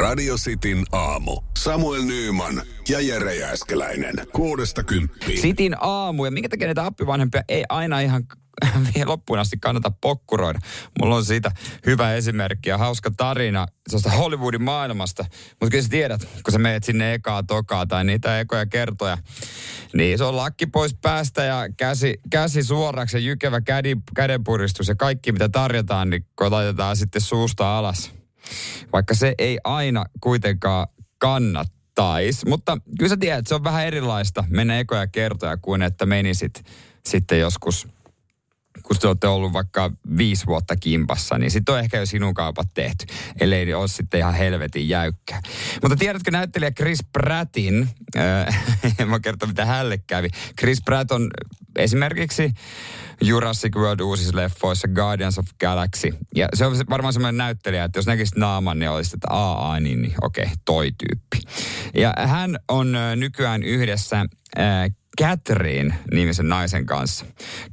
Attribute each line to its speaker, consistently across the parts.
Speaker 1: Radio Cityn aamu. Samuel Nyyman ja Jere Jääskeläinen. Kuudesta kymppiin.
Speaker 2: Sitin aamu, ja minkä takia näitä appivanhempia ei aina ihan vielä loppuun asti kannata pokkuroida. Mulla on siitä hyvä esimerkki ja hauska tarina tuosta Hollywoodin maailmasta. Mutta kyllä sä tiedät, kun sä meet sinne ekaa tokaa tai niitä ekoja kertoja, niin se on lakki pois päästä ja käsi, käsi suoraksi ja jykevä kädi, kädenpuristus ja kaikki mitä tarjotaan, niin laitetaan sitten suusta alas. Vaikka se ei aina kuitenkaan kannattaisi. Mutta kyllä sä tiedät, että se on vähän erilaista mennä ekoja kertoja kuin että menisit sitten joskus kun te olette ollut vaikka viisi vuotta kimpassa, niin sitten on ehkä jo sinun kaupat tehty, ellei ole sitten ihan helvetin jäykkä. Mutta tiedätkö näyttelijä Chris Prattin, äh, en mä kertoa mitä hälle kävi. Chris Pratt on esimerkiksi Jurassic World uusissa leffoissa, Guardians of Galaxy. Ja se on varmaan semmoinen näyttelijä, että jos näkisit naaman, niin olisi, että aa, niin, niin okei, okay, toi tyyppi. Ja hän on nykyään yhdessä äh, Catherine nimisen naisen kanssa.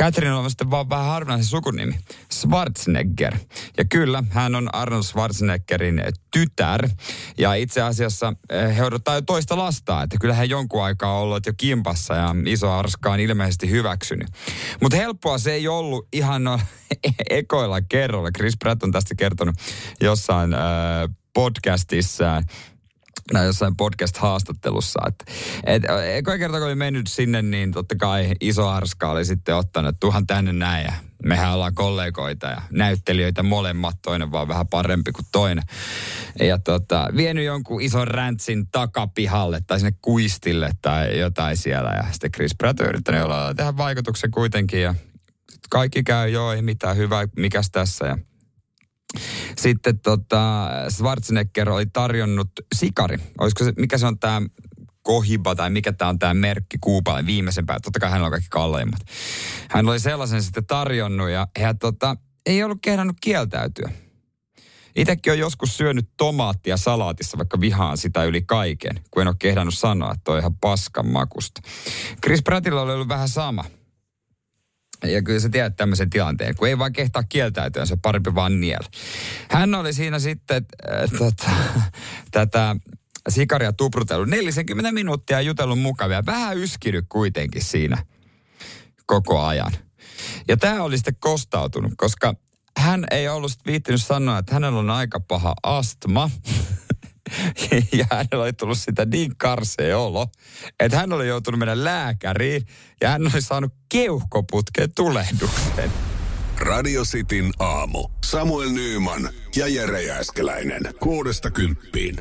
Speaker 2: Catherine on sitten vaan vähän harvinaisen sukunimi. Schwarzenegger. Ja kyllä, hän on Arnold Schwarzeneggerin tytär. Ja itse asiassa eh, he odottaa jo toista lastaa. Että kyllä hän jonkun aikaa ollut jo kimpassa ja iso arska on ilmeisesti hyväksynyt. Mutta helppoa se ei ollut ihan no, ekoilla kerralla. Chris Pratt on tästä kertonut jossain äh, podcastissa näin jossain podcast-haastattelussa. Että, et, eka kerta kun oli mennyt sinne, niin totta kai iso arska oli sitten ottanut, että tuhan tänne näin ja mehän ollaan kollegoita ja näyttelijöitä molemmat, toinen vaan vähän parempi kuin toinen. Ja tota, vienyt jonkun ison räntsin takapihalle tai sinne kuistille tai jotain siellä. Ja sitten Chris Pratt on yrittänyt olla tehdä vaikutuksen kuitenkin ja kaikki käy, joo, ei mitään hyvää, mikäs tässä. Ja sitten tota, Schwarzenegger oli tarjonnut sikari. Olisiko se, mikä se on tämä Kohiba tai mikä tämä on tämä merkki Kuupalle viimeisen päällä. Totta kai hän on kaikki kalleimmat. Hän oli sellaisen sitten tarjonnut ja, ja tota, ei ollut kehdannut kieltäytyä. Itsekin on joskus syönyt tomaattia salaatissa, vaikka vihaan sitä yli kaiken, kun en ole kehdannut sanoa, että on ihan paskan makusta. Chris Prattilla oli ollut vähän sama. Ja kyllä sä tiedät tämmöisen tilanteen, kun ei vaan kehtaa kieltäytyä, se parempi vaan niellä. Hän oli siinä sitten äh, tota, tätä sikaria tuprutellut 40 minuuttia jutellut mukavia. Vähän yskinyt kuitenkin siinä koko ajan. Ja tämä oli sitten kostautunut, koska hän ei ollut viittinyt sanoa, että hänellä on aika paha astma. ja hänellä oli tullut sitä niin karsea olo, että hän oli joutunut mennä lääkäriin ja hän oli saanut keuhkoputken tulehduksen.
Speaker 1: Radio Cityn aamu. Samuel Nyyman ja Jere Jääskeläinen. Kuudesta kymppiin.